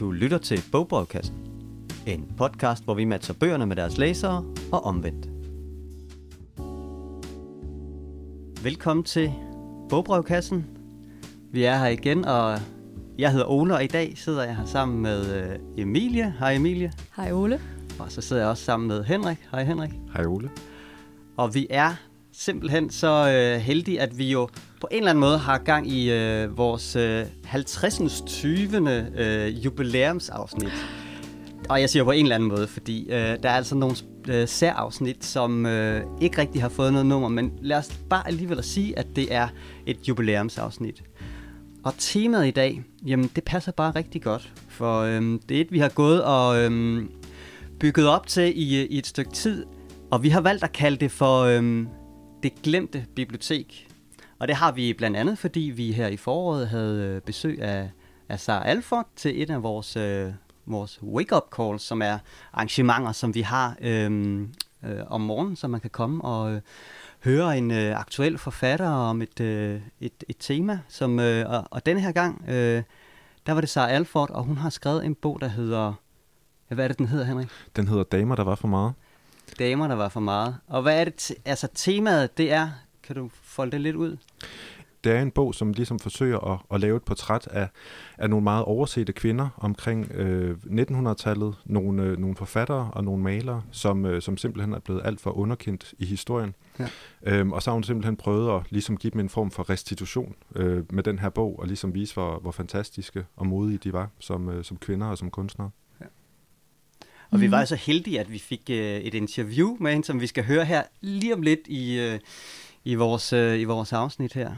Du lytter til Bogbrevkassen. En podcast, hvor vi matcher bøgerne med deres læsere og omvendt. Velkommen til Bogbrevkassen. Vi er her igen, og jeg hedder Ole, og i dag sidder jeg her sammen med øh, Emilie. Hej Emilie. Hej Ole. Og så sidder jeg også sammen med Henrik. Hej Henrik. Hej Ole. Og vi er simpelthen så øh, heldige, at vi jo på en eller anden måde har gang i øh, vores øh, 50. 20. Øh, jubilæumsafsnit. Og jeg siger på en eller anden måde, fordi øh, der er altså nogle øh, særafsnit, som øh, ikke rigtig har fået noget nummer, men lad os bare alligevel at sige, at det er et jubilæumsafsnit. Og temaet i dag, jamen det passer bare rigtig godt, for øh, det er et, vi har gået og øh, bygget op til i, øh, i et stykke tid, og vi har valgt at kalde det for øh, det glemte bibliotek. Og det har vi blandt andet, fordi vi her i foråret havde øh, besøg af, af Sara Alford til et af vores, øh, vores wake-up calls, som er arrangementer, som vi har øh, øh, om morgenen, så man kan komme og øh, høre en øh, aktuel forfatter om et, øh, et, et tema. Som, øh, og, og denne her gang, øh, der var det Sara Alford, og hun har skrevet en bog, der hedder... Hvad er det, den hedder, Henrik? Den hedder Damer, der var for meget. Damer, der var for meget. Og hvad er det? Altså temaet, det er... Kan du folde det lidt ud? Det er en bog, som ligesom forsøger at, at lave et portræt af, af nogle meget oversete kvinder omkring øh, 1900-tallet. Nogle, øh, nogle forfattere og nogle malere, som, øh, som simpelthen er blevet alt for underkendt i historien. Ja. Øhm, og så har hun simpelthen prøvet at ligesom give dem en form for restitution øh, med den her bog, og ligesom vise, hvor, hvor fantastiske og modige de var som, øh, som kvinder og som kunstnere. Og mm. vi var så heldige, at vi fik øh, et interview med hende, som vi skal høre her lige om lidt i, øh, i, vores, øh, i vores afsnit her.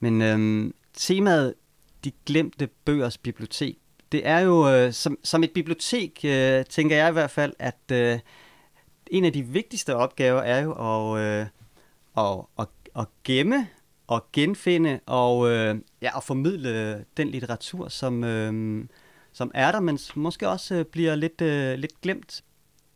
Men øh, temaet De glemte bøgers bibliotek, det er jo øh, som, som et bibliotek, øh, tænker jeg i hvert fald, at øh, en af de vigtigste opgaver er jo at, øh, at, at, at gemme og genfinde og, øh, ja, og formidle den litteratur, som... Øh, som er der, men måske også øh, bliver lidt, øh, lidt glemt.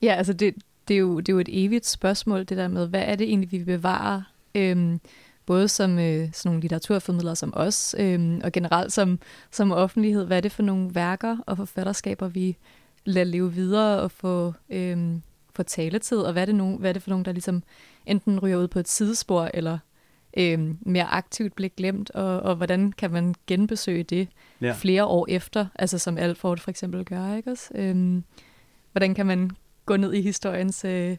Ja, altså det, det, er jo, det er jo et evigt spørgsmål, det der med, hvad er det egentlig, vi bevarer, øhm, både som øh, sådan nogle litteraturformidlere som os, øhm, og generelt som, som offentlighed. Hvad er det for nogle værker og forfatterskaber, vi lader leve videre og få, øhm, få taletid, og hvad er, det nogle, hvad er det for nogle, der ligesom enten ryger ud på et sidespor, eller øh, mere aktivt bliver glemt, og, og hvordan kan man genbesøge det ja. flere år efter, altså som Alford for eksempel gør, ikke også? Øh, hvordan kan man gå ned i historiens øh,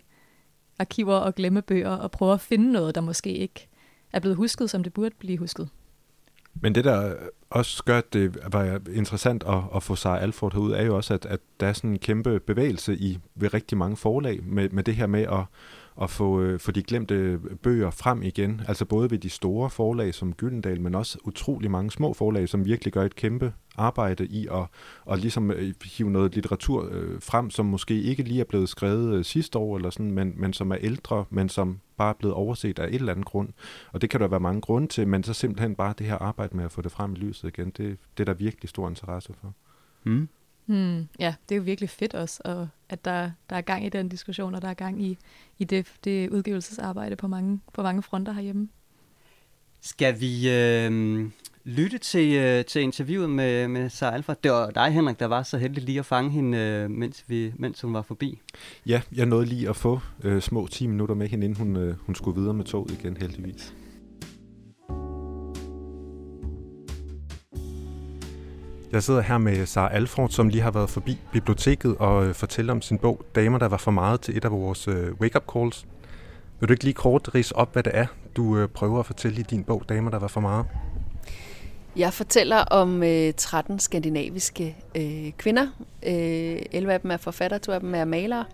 arkiver og glemme bøger og prøve at finde noget, der måske ikke er blevet husket, som det burde blive husket? Men det, der også gør, at det var interessant at, at få sig Alford herud, er jo også, at, at der er sådan en kæmpe bevægelse i ved rigtig mange forlag med, med det her med at, at få, øh, få de glemte bøger frem igen. Altså både ved de store forlag som Gyldendal, men også utrolig mange små forlag, som virkelig gør et kæmpe arbejde i at, at ligesom øh, hive noget litteratur øh, frem, som måske ikke lige er blevet skrevet øh, sidste år, eller sådan, men, men som er ældre, men som bare er blevet overset af et eller andet grund. Og det kan der være mange grunde til, men så simpelthen bare det her arbejde med at få det frem i lyset igen, det, det er der virkelig stor interesse for. Mm. Hmm, ja, det er jo virkelig fedt også, og at der, der er gang i den diskussion, og der er gang i, i det, det udgivelsesarbejde på mange, på mange fronter herhjemme. Skal vi øh, lytte til, øh, til interviewet med, med Sara Alfa? Det var dig, Henrik, der var så heldig lige at fange hende, øh, mens, vi, mens hun var forbi. Ja, jeg nåede lige at få øh, små 10 minutter med hende, inden hun, øh, hun skulle videre med toget igen, heldigvis. Jeg sidder her med Sara Alford, som lige har været forbi biblioteket og øh, fortæller om sin bog Damer, der var for meget til et af vores øh, wake-up calls. Vil du ikke lige kort rise op, hvad det er, du øh, prøver at fortælle i din bog Damer, der var for meget? Jeg fortæller om øh, 13 skandinaviske øh, kvinder. Øh, 11 af dem er forfattere, to af dem er malere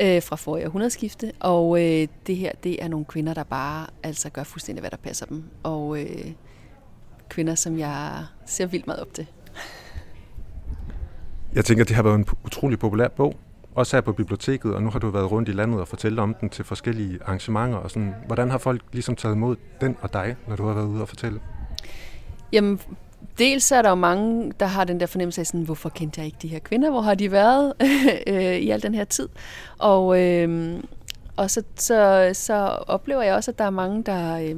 øh, fra forrige århundredeskifte. Og øh, det her, det er nogle kvinder, der bare altså gør fuldstændig, hvad der passer dem. Og øh, kvinder, som jeg ser vildt meget op til. Jeg tænker, det har været en utrolig populær bog, også her på biblioteket, og nu har du været rundt i landet og fortalt om den til forskellige arrangementer. Og sådan. Hvordan har folk ligesom taget imod den og dig, når du har været ude og fortælle? Jamen, dels er der jo mange, der har den der fornemmelse af, sådan, hvorfor kendte jeg ikke de her kvinder? Hvor har de været øh, i al den her tid? Og, øh, og så, så, så oplever jeg også, at der er mange, der, øh,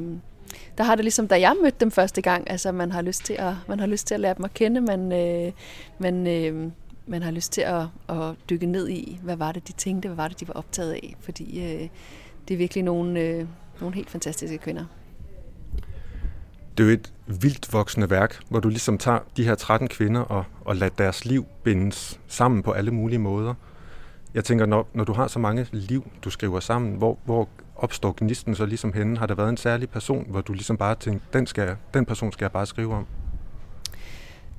der har det ligesom, da jeg mødte dem første gang, altså man har lyst til at, man har lyst til at lære dem at kende, man, øh, man, øh, man har lyst til at, at dykke ned i, hvad var det, de tænkte, hvad var det, de var optaget af, fordi øh, det er virkelig nogle, øh, nogle helt fantastiske kvinder. Det er jo et vildt voksende værk, hvor du ligesom tager de her 13 kvinder og, og lader deres liv bindes sammen på alle mulige måder. Jeg tænker, når, når du har så mange liv, du skriver sammen, hvor, hvor opstår gnisten så ligesom henne? Har der været en særlig person, hvor du ligesom bare tænker, den, skal, den person skal jeg bare skrive om?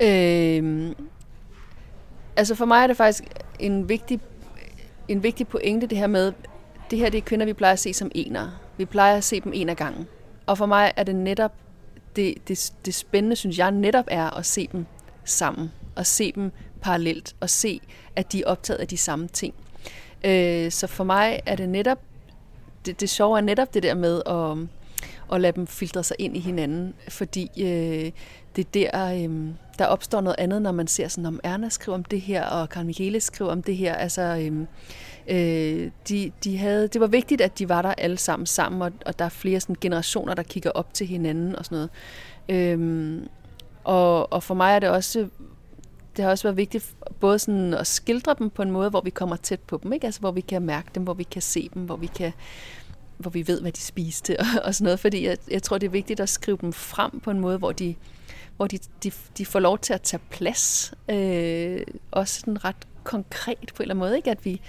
Øhm, altså for mig er det faktisk en vigtig, en vigtig pointe, det her med, det her det er kvinder, vi plejer at se som ener. Vi plejer at se dem en af gangen. Og for mig er det netop, det, det, det spændende, synes jeg, netop er at se dem sammen. Og se dem parallelt. Og se, at de er optaget af de samme ting. Øh, så for mig er det netop, det, det sjove er netop det der med at, og lade dem filtre sig ind i hinanden. Fordi øh, det er der, øh, der opstår noget andet, når man ser sådan, om Erna skriver om det her, og Karl Michele skriver om det her. Altså, øh, øh, de, de havde, det var vigtigt, at de var der alle sammen sammen, og, og der er flere sådan, generationer, der kigger op til hinanden og sådan noget. Øh, og, og for mig er det også det har også været vigtigt både sådan at skildre dem på en måde, hvor vi kommer tæt på dem, ikke? Altså, hvor vi kan mærke dem, hvor vi kan se dem, hvor vi kan hvor vi ved, hvad de spiste og, og sådan noget, fordi jeg, jeg tror, det er vigtigt at skrive dem frem på en måde, hvor de, hvor de, de, de får lov til at tage plads, øh, også sådan ret konkret på en eller anden måde, ikke? at vi,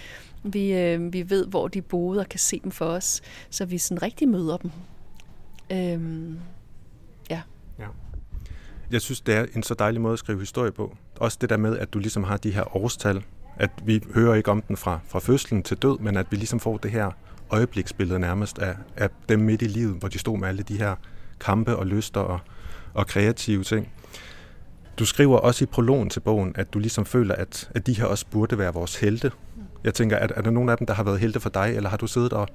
vi, øh, vi ved, hvor de boede og kan se dem for os, så vi sådan rigtig møder dem. Øh, ja. ja. Jeg synes, det er en så dejlig måde at skrive historie på. Også det der med, at du ligesom har de her årstal, at vi hører ikke om den fra, fra fødslen til død, men at vi ligesom får det her øjebliksbillede nærmest af, af dem midt i livet, hvor de stod med alle de her kampe og lyster og, og kreative ting. Du skriver også i prologen til bogen, at du ligesom føler, at, at de her også burde være vores helte. Jeg tænker, er, er der nogen af dem, der har været helte for dig, eller har du siddet og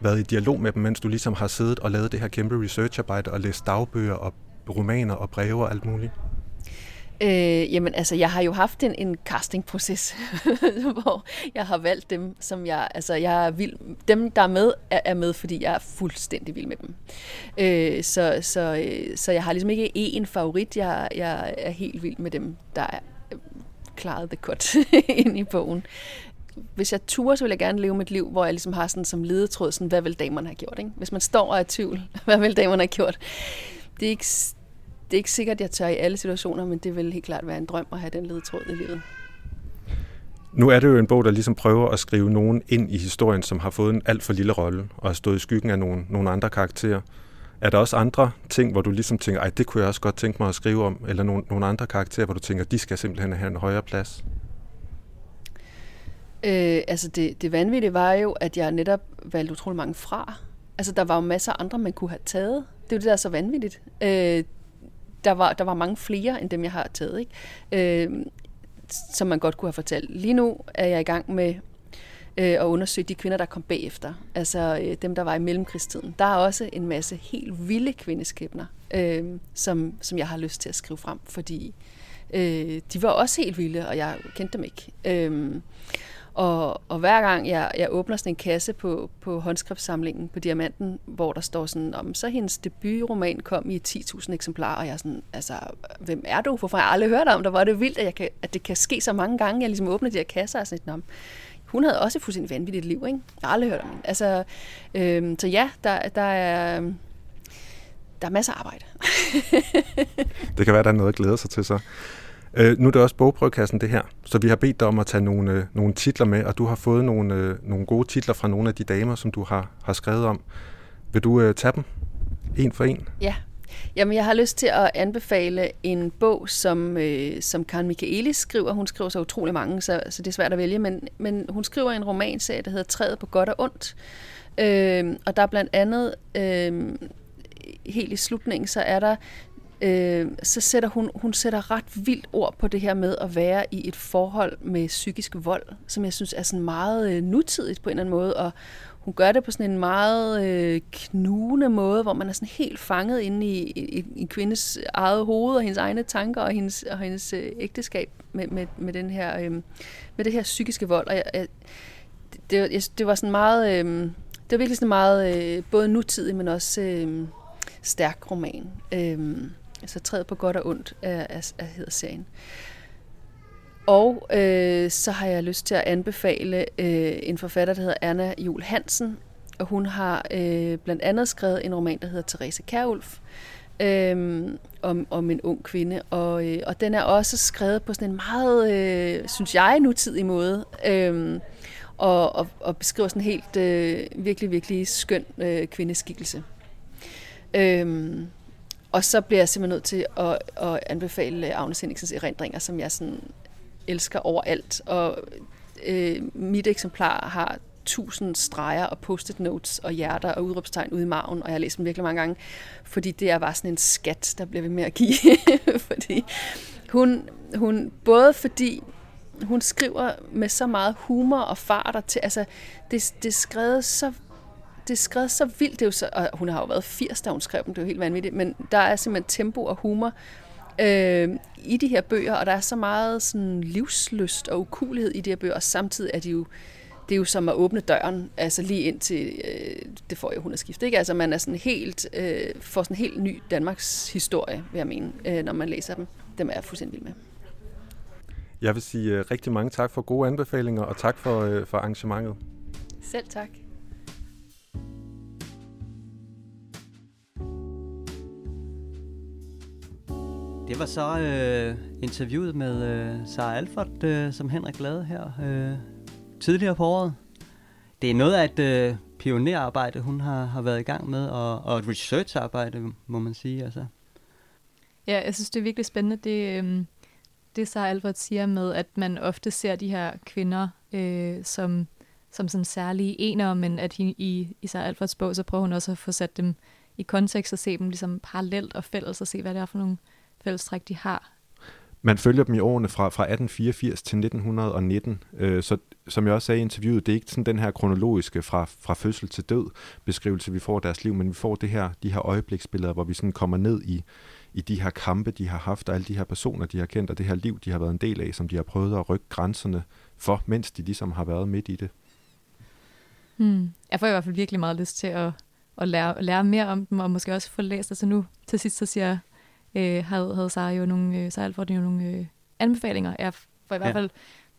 været i dialog med dem, mens du ligesom har siddet og lavet det her kæmpe researcharbejde og læst dagbøger og romaner og breve og alt muligt? Øh, jamen altså, jeg har jo haft en, en castingproces, hvor jeg har valgt dem, som jeg, altså jeg er vild, dem der er med, er, er med, fordi jeg er fuldstændig vild med dem. Øh, så, så, øh, så jeg har ligesom ikke én favorit, jeg, jeg er helt vild med dem, der er øh, klaret the cut ind i bogen. Hvis jeg turer, så vil jeg gerne leve mit liv, hvor jeg ligesom har sådan som ledetråd, sådan, hvad vil damerne have gjort? Ikke? Hvis man står og er i tvivl, hvad vil damerne have gjort? Det er ikke det er ikke sikkert, at jeg tør i alle situationer, men det vil helt klart være en drøm at have den ledetråd i livet. Nu er det jo en bog, der ligesom prøver at skrive nogen ind i historien, som har fået en alt for lille rolle og har stået i skyggen af nogle, nogle andre karakterer. Er der også andre ting, hvor du ligesom tænker, ej, det kunne jeg også godt tænke mig at skrive om, eller nogle, nogle andre karakterer, hvor du tænker, de skal simpelthen have en højere plads? Øh, altså det, det vanvittige var jo, at jeg netop valgte utrolig mange fra. Altså der var jo masser af andre, man kunne have taget. Det er jo det, der er så vanvittigt. Øh, der var, der var mange flere end dem, jeg har taget, ikke? Øh, som man godt kunne have fortalt. Lige nu er jeg i gang med øh, at undersøge de kvinder, der kom bagefter. Altså øh, dem, der var i mellemkrigstiden. Der er også en masse helt vilde kvindeskæbner, øh, som, som jeg har lyst til at skrive frem, fordi øh, de var også helt vilde, og jeg kendte dem ikke. Øh, og, og hver gang jeg, jeg åbner sådan en kasse på, på håndskriftssamlingen på Diamanten, hvor der står sådan, om så hendes debutroman kom i 10.000 eksemplarer, og jeg er sådan, altså, hvem er du? Hvorfor har jeg aldrig hørt om dig? Hvor er det vildt, at, jeg kan, at det kan ske så mange gange. Jeg ligesom åbner de her kasser og sådan lidt, hun havde også et fuldstændig vanvittigt liv, ikke? Jeg har aldrig hørt om hende. Altså, øhm, så ja, der, der er... Øhm, der er masser af arbejde. det kan være, der er noget at glæde sig til så. Øh, nu er det også bogprøvekassen det her, så vi har bedt dig om at tage nogle, øh, nogle titler med, og du har fået nogle, øh, nogle gode titler fra nogle af de damer, som du har, har skrevet om. Vil du øh, tage dem en for en? Ja, Jamen, jeg har lyst til at anbefale en bog, som, øh, som Karen Michaelis skriver. Hun skriver så utrolig mange, så, så det er svært at vælge, men, men hun skriver en romanserie, der hedder Træet på godt og ondt. Øh, og der er blandt andet, øh, helt i slutningen, så er der øh, så sætter hun, hun sætter ret vildt ord på det her med at være i et forhold med psykisk vold, som jeg synes er sådan meget øh, nutidigt på en eller anden måde, og hun gør det på sådan en meget øh, knugende måde, hvor man er sådan helt fanget inde i, i, i kvindes eget hoved og hendes egne tanker og hendes, og hendes øh, ægteskab med, med, med, den her, øh, med det her psykiske vold. Og jeg, jeg, det, jeg, det var sådan meget, øh, det var virkelig sådan meget øh, både nutidigt, men også øh, stærk roman. Øh, så Træet på godt og ondt er, er, er hedder serien. Og øh, så har jeg lyst til at anbefale øh, en forfatter, der hedder Anna Jul Hansen, og hun har øh, blandt andet skrevet en roman, der hedder Therese Kærulf, øh, om, om en ung kvinde, og, øh, og den er også skrevet på sådan en meget, øh, synes jeg, nutidig måde, øh, og, og, og beskriver sådan en helt øh, virkelig, virkelig skøn øh, kvindeskikkelse. Øh, og så bliver jeg simpelthen nødt til at, at anbefale øh, Agnes Henningsens erindringer, som jeg sådan elsker overalt. Og øh, mit eksemplar har tusind streger og post-it notes og hjerter og udråbstegn ude i maven, og jeg har læst dem virkelig mange gange, fordi det er bare sådan en skat, der bliver ved med at give. fordi hun, hun, både fordi hun skriver med så meget humor og farter til, altså det, det er skrevet så det er skrevet så vildt, det er jo så, og hun har jo været 80, da hun skrev dem, det er jo helt vanvittigt, men der er simpelthen tempo og humor øh, i de her bøger, og der er så meget sådan livsløst og ukulighed i de her bøger, og samtidig er de jo det er jo som at åbne døren, altså lige ind til øh, det får jo skift, ikke? Altså man er sådan helt, øh, får sådan en helt ny Danmarks historie, vil jeg mene, øh, når man læser dem. Dem er jeg fuldstændig vild med. Jeg vil sige uh, rigtig mange tak for gode anbefalinger, og tak for, uh, for arrangementet. Selv tak. Det var så øh, interviewet med øh, Sara Alford, øh, som Henrik lavede her øh, tidligere på året. Det er noget af et øh, pionerarbejde, hun har, har været i gang med, og, og et researcharbejde, må man sige. Altså. Ja, jeg synes, det er virkelig spændende, det, øh, det Sara Alford siger med, at man ofte ser de her kvinder øh, som, som sådan særlige enere, men at i, i, i Sara Alfords bog, så prøver hun også at få sat dem i kontekst og se dem ligesom parallelt og fælles og se, hvad det er for nogle fællestræk, de har. Man følger dem i årene fra, fra 1884 til 1919, øh, så som jeg også sagde i interviewet, det er ikke sådan den her kronologiske fra, fra fødsel til død beskrivelse, vi får af deres liv, men vi får det her, de her øjebliksbilleder, hvor vi sådan kommer ned i, i de her kampe, de har haft, og alle de her personer, de har kendt, og det her liv, de har været en del af, som de har prøvet at rykke grænserne for, mens de ligesom har været midt i det. Hmm. Jeg får i hvert fald virkelig meget lyst til at, at lære, lære mere om dem, og måske også få læst. Altså nu til sidst, så siger øh, havde, havde Sara jo nogle, øh, Sara Alford jo nogle øh, anbefalinger. Jeg får i hvert fald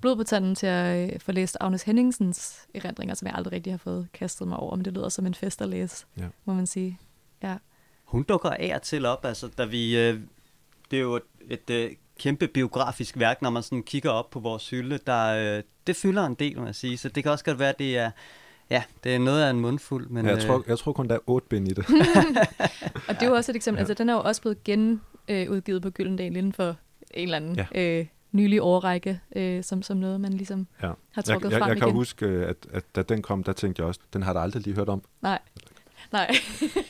blod på tanden til at øh, få læst Agnes Henningsens erindringer, som jeg aldrig rigtig har fået kastet mig over, men det lyder som en fest at læse, ja. må man sige. Ja. Hun dukker af og til op, altså da vi, øh, det er jo et, et øh, kæmpe biografisk værk, når man sådan kigger op på vores hylde, der, øh, det fylder en del, må jeg sige, så det kan også godt være, at det er Ja, det er noget af en mundfuld. Men, ja, jeg, tror, øh, jeg tror kun, der er otte bind i det. og det er jo også et eksempel. Ja. Altså, den er jo også blevet genudgivet øh, på Gyldendal inden for en eller anden ja. øh, nylig overrække, øh, som, som noget, man ligesom ja. har trukket jeg, jeg, frem jeg igen. kan huske, at, at da den kom, der tænkte jeg også, den har der aldrig lige hørt om. Nej. Nej.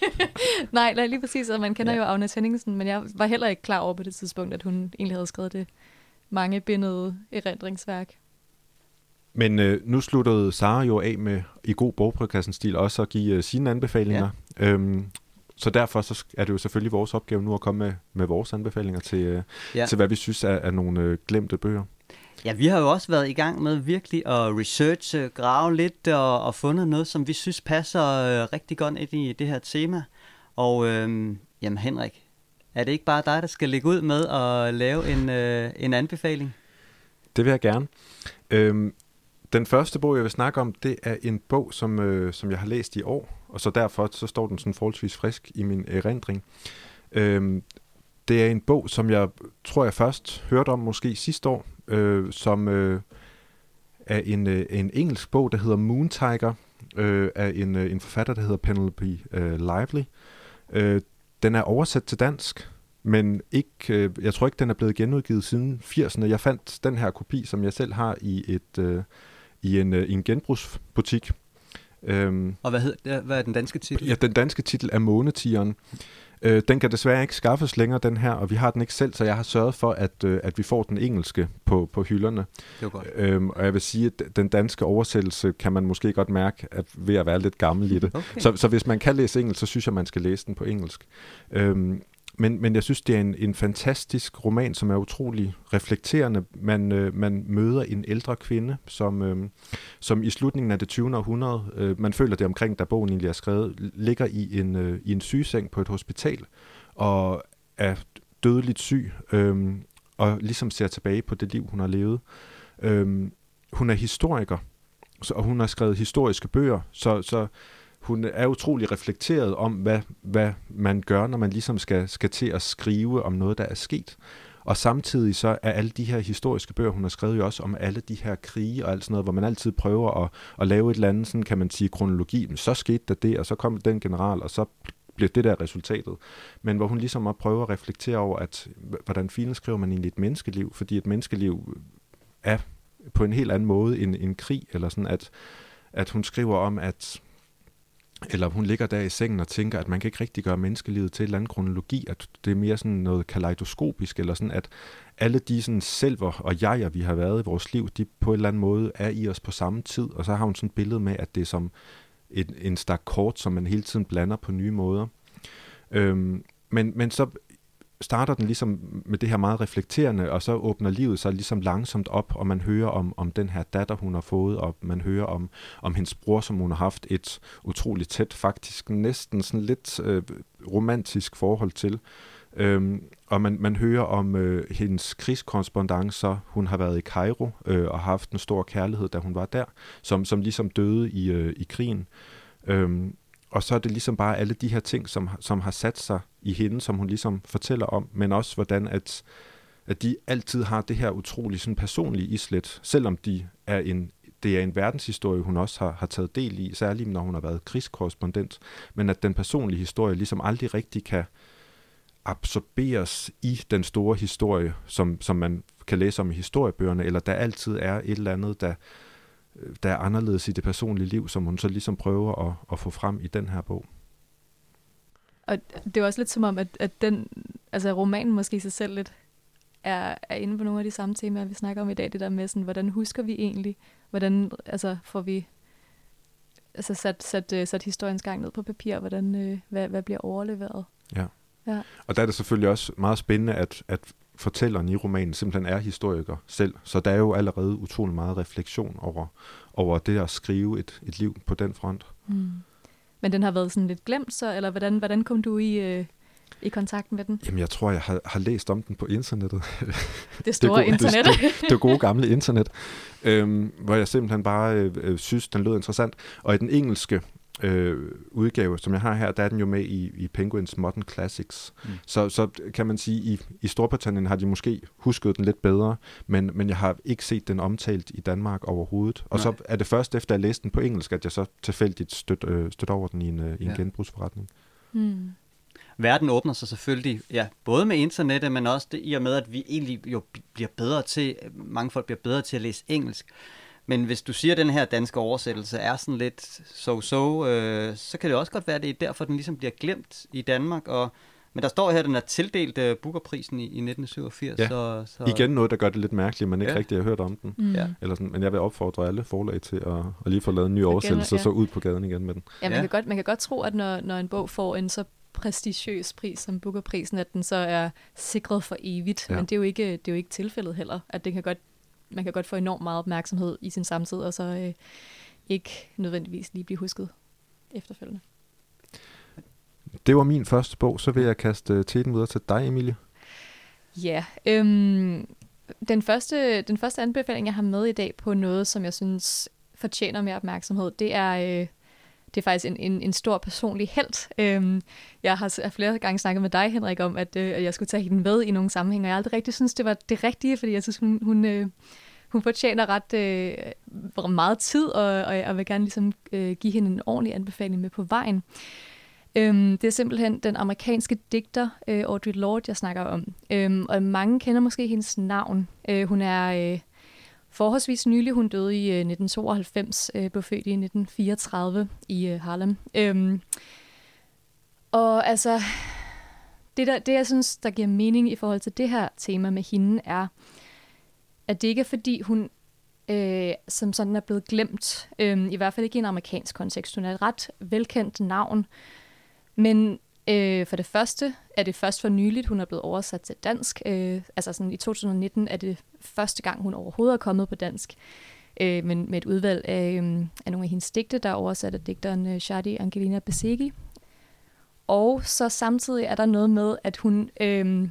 nej, nej, lige præcis. Og man kender ja. jo Agnes Henningsen, men jeg var heller ikke klar over på det tidspunkt, at hun egentlig havde skrevet det mange bindede erindringsværk. Men øh, nu sluttede Sara jo af med i god bogprøvekassen-stil også at give øh, sine anbefalinger. Ja. Øhm, så derfor så er det jo selvfølgelig vores opgave nu at komme med, med vores anbefalinger til, øh, ja. til hvad vi synes er, er nogle øh, glemte bøger. Ja, vi har jo også været i gang med virkelig at researche, grave lidt og, og fundet noget, som vi synes passer øh, rigtig godt ind i det her tema. Og øh, jamen Henrik, er det ikke bare dig, der skal lægge ud med at lave en, øh, en anbefaling? Det vil jeg gerne. Øhm, den første bog, jeg vil snakke om, det er en bog, som, øh, som jeg har læst i år, og så derfor så står den sådan forholdsvis frisk i min erindring. Øhm, det er en bog, som jeg tror, jeg først hørte om måske sidste år, øh, som øh, er en, øh, en engelsk bog, der hedder Moon Tiger, øh, af en, øh, en forfatter, der hedder Penelope øh, Lively. Øh, den er oversat til dansk, men ikke, øh, jeg tror ikke, den er blevet genudgivet siden 80'erne. Jeg fandt den her kopi, som jeg selv har i et... Øh, i en, øh, i en genbrugsbutik. Øhm, og hvad, hed, hvad er den danske titel? Ja, den danske titel er Månetieren. Øh, den kan desværre ikke skaffes længere, den her, og vi har den ikke selv, så jeg har sørget for, at, øh, at vi får den engelske på, på hylderne. Det er godt. Øhm, og jeg vil sige, at den danske oversættelse kan man måske godt mærke at ved at være lidt gammel i det. Okay. Så, så hvis man kan læse engelsk, så synes jeg, man skal læse den på engelsk. Øhm, men, men jeg synes, det er en, en fantastisk roman, som er utrolig reflekterende. Man, øh, man møder en ældre kvinde, som, øh, som i slutningen af det 20. århundrede, øh, man føler det omkring, da bogen egentlig er skrevet, ligger i en, øh, i en sygeseng på et hospital, og er dødeligt syg, øh, og ligesom ser tilbage på det liv, hun har levet. Øh, hun er historiker, så, og hun har skrevet historiske bøger, så, så hun er utrolig reflekteret om, hvad, hvad man gør, når man ligesom skal, skal til at skrive om noget, der er sket. Og samtidig så er alle de her historiske bøger, hun har skrevet jo også om alle de her krige og alt sådan noget, hvor man altid prøver at, at lave et eller andet, sådan kan man sige, kronologi. Men så skete der det, og så kom den general, og så blev det der resultatet. Men hvor hun ligesom også prøver at reflektere over, at hvordan filen skriver man egentlig et menneskeliv, fordi et menneskeliv er på en helt anden måde end en krig, eller sådan at, at hun skriver om, at eller hun ligger der i sengen og tænker, at man kan ikke rigtig gøre menneskelivet til et eller andet kronologi, at det er mere sådan noget kaleidoskopisk, eller sådan, at alle de sådan selver og jeger, vi har været i vores liv, de på en eller anden måde er i os på samme tid, og så har hun sådan et billede med, at det er som en, en stak kort, som man hele tiden blander på nye måder. Øhm, men, men så starter den ligesom med det her meget reflekterende, og så åbner livet sig ligesom langsomt op, og man hører om, om den her datter, hun har fået, og man hører om, om hendes bror, som hun har haft et utroligt tæt, faktisk næsten sådan lidt øh, romantisk forhold til. Øhm, og man, man hører om øh, hendes krigskorrespondencer. Hun har været i Cairo øh, og haft en stor kærlighed, da hun var der, som, som ligesom døde i, øh, i krigen. Øhm, og så er det ligesom bare alle de her ting, som, som har sat sig i hende, som hun ligesom fortæller om, men også hvordan at, at de altid har det her utrolig sådan personlige islet, selvom de er en, det er en verdenshistorie, hun også har, har taget del i, særligt når hun har været krigskorrespondent, men at den personlige historie ligesom aldrig rigtig kan absorberes i den store historie, som, som man kan læse om i historiebøgerne, eller der altid er et eller andet, der, der er anderledes i det personlige liv, som hun så ligesom prøver at, at få frem i den her bog. Og det er også lidt som om, at, at den, altså romanen måske i sig selv lidt er, er inde på nogle af de samme temaer, vi snakker om i dag. Det der med, sådan, hvordan husker vi egentlig? Hvordan altså, får vi altså, sat, sat, uh, sat historiens gang ned på papir? Hvordan, uh, hvad, hvad bliver overleveret? Ja. ja. Og der er det selvfølgelig også meget spændende, at, at fortælleren i romanen simpelthen er historiker selv. Så der er jo allerede utrolig meget refleksion over, over det at skrive et, et liv på den front. Mm. Men den har været sådan lidt glemt så, eller hvordan, hvordan kom du i, øh, i kontakt med den? Jamen, jeg tror, jeg har, har læst om den på internettet. Det store det gode, internet. Det, det, det gode gamle internet, øhm, hvor jeg simpelthen bare øh, øh, synes, den lød interessant. Og i den engelske øh, udgave, som jeg har her, der er den jo med i, i Penguins Modern Classics. Mm. Så, så kan man sige, i, i Storbritannien har de måske husket den lidt bedre, men, men jeg har ikke set den omtalt i Danmark overhovedet. Og Nej. så er det først efter, at jeg læste den på engelsk, at jeg så tilfældigt støt, øh, støt over den i en, øh, i en ja. genbrugsforretning. Mm. Verden åbner sig selvfølgelig, ja, både med internettet, men også det, i og med, at vi egentlig jo bliver bedre til, mange folk bliver bedre til at læse engelsk. Men hvis du siger, at den her danske oversættelse er sådan lidt so-so, øh, så kan det også godt være, at det er derfor, den ligesom bliver glemt i Danmark. Og, men der står her, at den er tildelt uh, Bookerprisen i, i 1987. Ja. Så, så... Igen noget, der gør det lidt mærkeligt, man ikke ja. rigtig har hørt om den. Mm. Eller sådan, men jeg vil opfordre alle forlag til at, at lige få lavet en ny oversættelse, ja. så ud på gaden igen med den. Ja, man, ja. Kan, godt, man kan godt tro, at når, når en bog får en så prestigiøs pris som Bookerprisen, at den så er sikret for evigt. Ja. Men det er, jo ikke, det er jo ikke tilfældet heller. At det kan godt man kan godt få enormt meget opmærksomhed i sin samtid, og så øh, ikke nødvendigvis lige blive husket efterfølgende. Det var min første bog, så vil jeg kaste øh, teten videre til dig, Emilie. Ja, øhm, den, første, den første anbefaling, jeg har med i dag på noget, som jeg synes fortjener mere opmærksomhed, det er øh, det er faktisk en, en, en stor personlig held. Øhm, jeg har flere gange snakket med dig, Henrik, om, at, øh, at jeg skulle tage hende med i nogle sammenhænge, og jeg aldrig rigtig synes, det var det rigtige, fordi jeg synes, hun, hun, øh, hun fortjener ret øh, meget tid, og, og jeg vil gerne ligesom, øh, give hende en ordentlig anbefaling med på vejen. Øhm, det er simpelthen den amerikanske digter øh, Audre Lorde, jeg snakker om. Øhm, og mange kender måske hendes navn. Øh, hun er... Øh, forholdsvis nylig. Hun døde i øh, 1992, øh, blev født i 1934 i øh, Harlem. Øhm, og altså, det, der, det jeg synes, der giver mening i forhold til det her tema med hende, er, at det ikke er fordi, hun øh, som sådan er blevet glemt, øh, i hvert fald ikke i en amerikansk kontekst. Hun er et ret velkendt navn, men Øh, for det første er det først for nyligt, hun er blevet oversat til dansk. Øh, altså sådan i 2019 er det første gang, hun overhovedet er kommet på dansk. Øh, men med et udvalg af, øh, af nogle af hendes digte, der er oversat af digteren øh, Shadi Angelina Besegi. Og så samtidig er der noget med, at hun øh,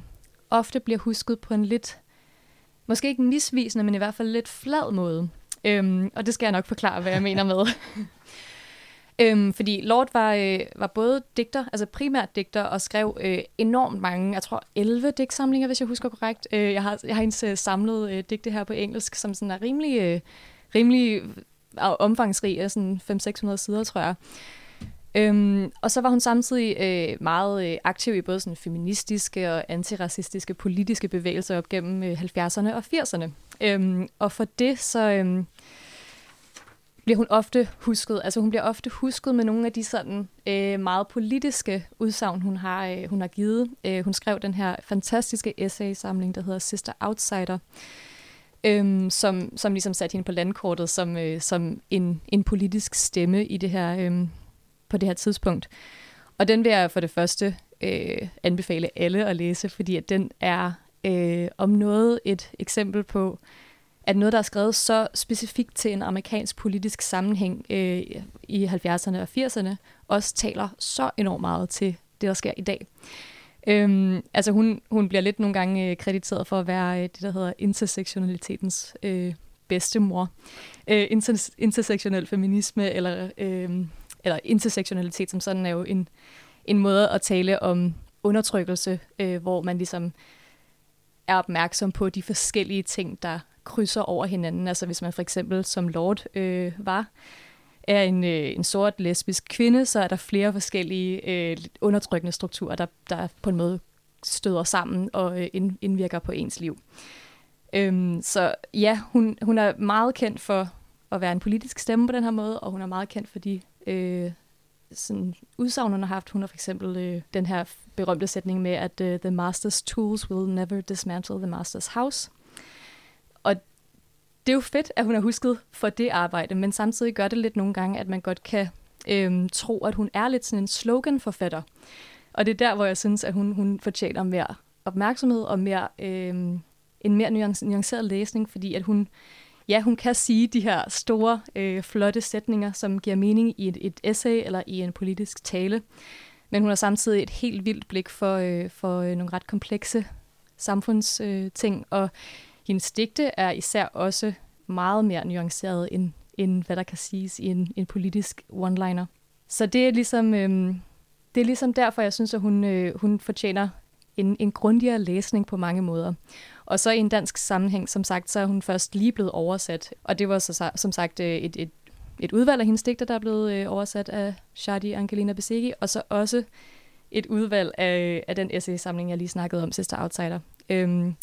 ofte bliver husket på en lidt, måske ikke misvisende, men i hvert fald lidt flad måde. Øh, og det skal jeg nok forklare, hvad jeg mener med. Øhm, fordi Lord var, øh, var både digter, altså primært digter, og skrev øh, enormt mange, jeg tror 11 digtsamlinger, hvis jeg husker korrekt. Øh, jeg har, jeg har hendes øh, samlet øh, digte her på engelsk, som sådan er rimelig, øh, rimelig øh, omfangsrig, øh, sådan 500-600 sider, tror jeg. Øhm, og så var hun samtidig øh, meget øh, aktiv i både sådan feministiske og antiracistiske politiske bevægelser op gennem øh, 70'erne og 80'erne. Øhm, og for det så... Øh, bliver hun ofte husket. Altså hun bliver ofte husket med nogle af de sådan øh, meget politiske udsagn, hun har, øh, hun har givet. Øh, hun skrev den her fantastiske essay-samling, der hedder Sister Outsider, øh, som, som ligesom satte hende på landkortet som, øh, som en, en politisk stemme i det her, øh, på det her tidspunkt. Og den vil jeg for det første øh, anbefale alle at læse, fordi at den er øh, om noget et eksempel på, at noget, der er skrevet så specifikt til en amerikansk politisk sammenhæng øh, i 70'erne og 80'erne, også taler så enormt meget til det, der sker i dag. Øhm, altså hun, hun bliver lidt nogle gange øh, krediteret for at være øh, det, der hedder intersektionalitetens øh, bedstemor. Øh, inter, intersektionel feminisme, eller, øh, eller intersektionalitet som sådan, er jo en, en måde at tale om undertrykkelse, øh, hvor man ligesom er opmærksom på de forskellige ting, der krydser over hinanden. Altså hvis man for eksempel som Lord øh, var, er en, øh, en sort lesbisk kvinde, så er der flere forskellige øh, undertrykkende strukturer, der, der på en måde støder sammen og øh, indvirker på ens liv. Øhm, så ja, hun, hun er meget kendt for at være en politisk stemme på den her måde, og hun er meget kendt for de øh, sådan udsagn, hun har haft. Hun har for eksempel øh, den her berømte sætning med, at øh, the master's tools will never dismantle the master's house og det er jo fedt, at hun har husket for det arbejde, men samtidig gør det lidt nogle gange, at man godt kan øhm, tro, at hun er lidt sådan en sloganforfatter. Og det er der, hvor jeg synes, at hun, hun fortjener mere opmærksomhed og mere, øhm, en mere nuanceret læsning, fordi at hun, ja, hun kan sige de her store, øh, flotte sætninger, som giver mening i et, et essay eller i en politisk tale. Men hun har samtidig et helt vildt blik for, øh, for øh, nogle ret komplekse samfundsting, øh, og hendes digte er især også meget mere nuanceret end, end hvad der kan siges i en, en politisk one-liner. Så det er ligesom, øhm, det er ligesom derfor, jeg synes, at hun, øh, hun fortjener en, en grundigere læsning på mange måder. Og så i en dansk sammenhæng, som sagt, så er hun først lige blevet oversat. Og det var så, som sagt øh, et, et, et udvalg af hendes digter, der er blevet øh, oversat af Shadi Angelina Besegi, og så også et udvalg af, af den essay-samling, jeg lige snakkede om, Sister Outsider. Øhm,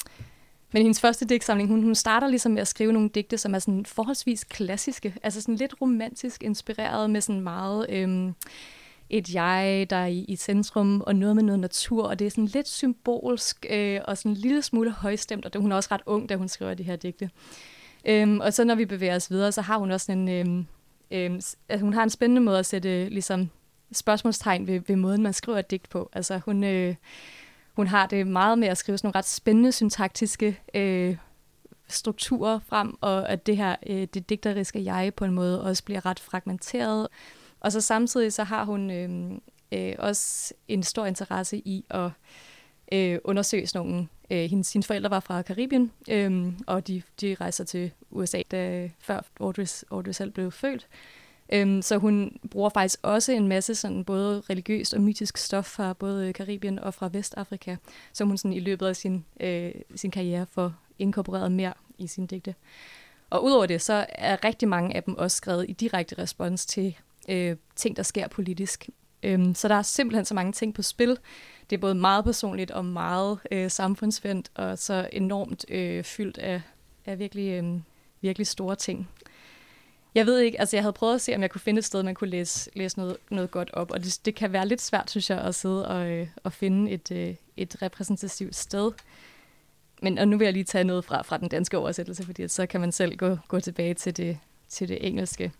men hendes første digtsamling, hun, hun starter ligesom med at skrive nogle digte, som er sådan forholdsvis klassiske, altså sådan lidt romantisk inspireret med sådan meget øhm, et jeg, der er i, i centrum, og noget med noget natur, og det er sådan lidt symbolsk, øh, og sådan en lille smule højstemt, og det, hun er også ret ung, da hun skriver de her digte. Øhm, og så når vi bevæger os videre, så har hun også en, øhm, øhm, altså hun har en spændende måde at sætte ligesom, spørgsmålstegn ved, ved måden, man skriver et digt på. Altså hun... Øh, hun har det meget med at skrive sådan nogle ret spændende syntaktiske øh, strukturer frem, og at det her, øh, det digteriske jeg på en måde også bliver ret fragmenteret. Og så samtidig så har hun øh, øh, også en stor interesse i at øh, undersøge sådan nogle øh, hendes, hendes forældre var fra Karibien, øh, og de, de rejser til USA, da, før Audrey, Audrey selv blev født. Øhm, så hun bruger faktisk også en masse sådan både religiøst og mytisk stof fra både Karibien og fra Vestafrika, som hun sådan i løbet af sin, øh, sin karriere får inkorporeret mere i sin digte. Og udover det, så er rigtig mange af dem også skrevet i direkte respons til øh, ting, der sker politisk. Øhm, så der er simpelthen så mange ting på spil. Det er både meget personligt og meget øh, samfundsvendt, og så enormt øh, fyldt af, af virkelig, øh, virkelig store ting. Jeg ved ikke, altså jeg havde prøvet at se, om jeg kunne finde et sted, man kunne læse, læse noget, noget godt op, og det, det kan være lidt svært, synes jeg, at sidde og, øh, og finde et, øh, et repræsentativt sted. Men og nu vil jeg lige tage noget fra, fra den danske oversættelse, fordi så kan man selv gå, gå tilbage til det, til det engelske.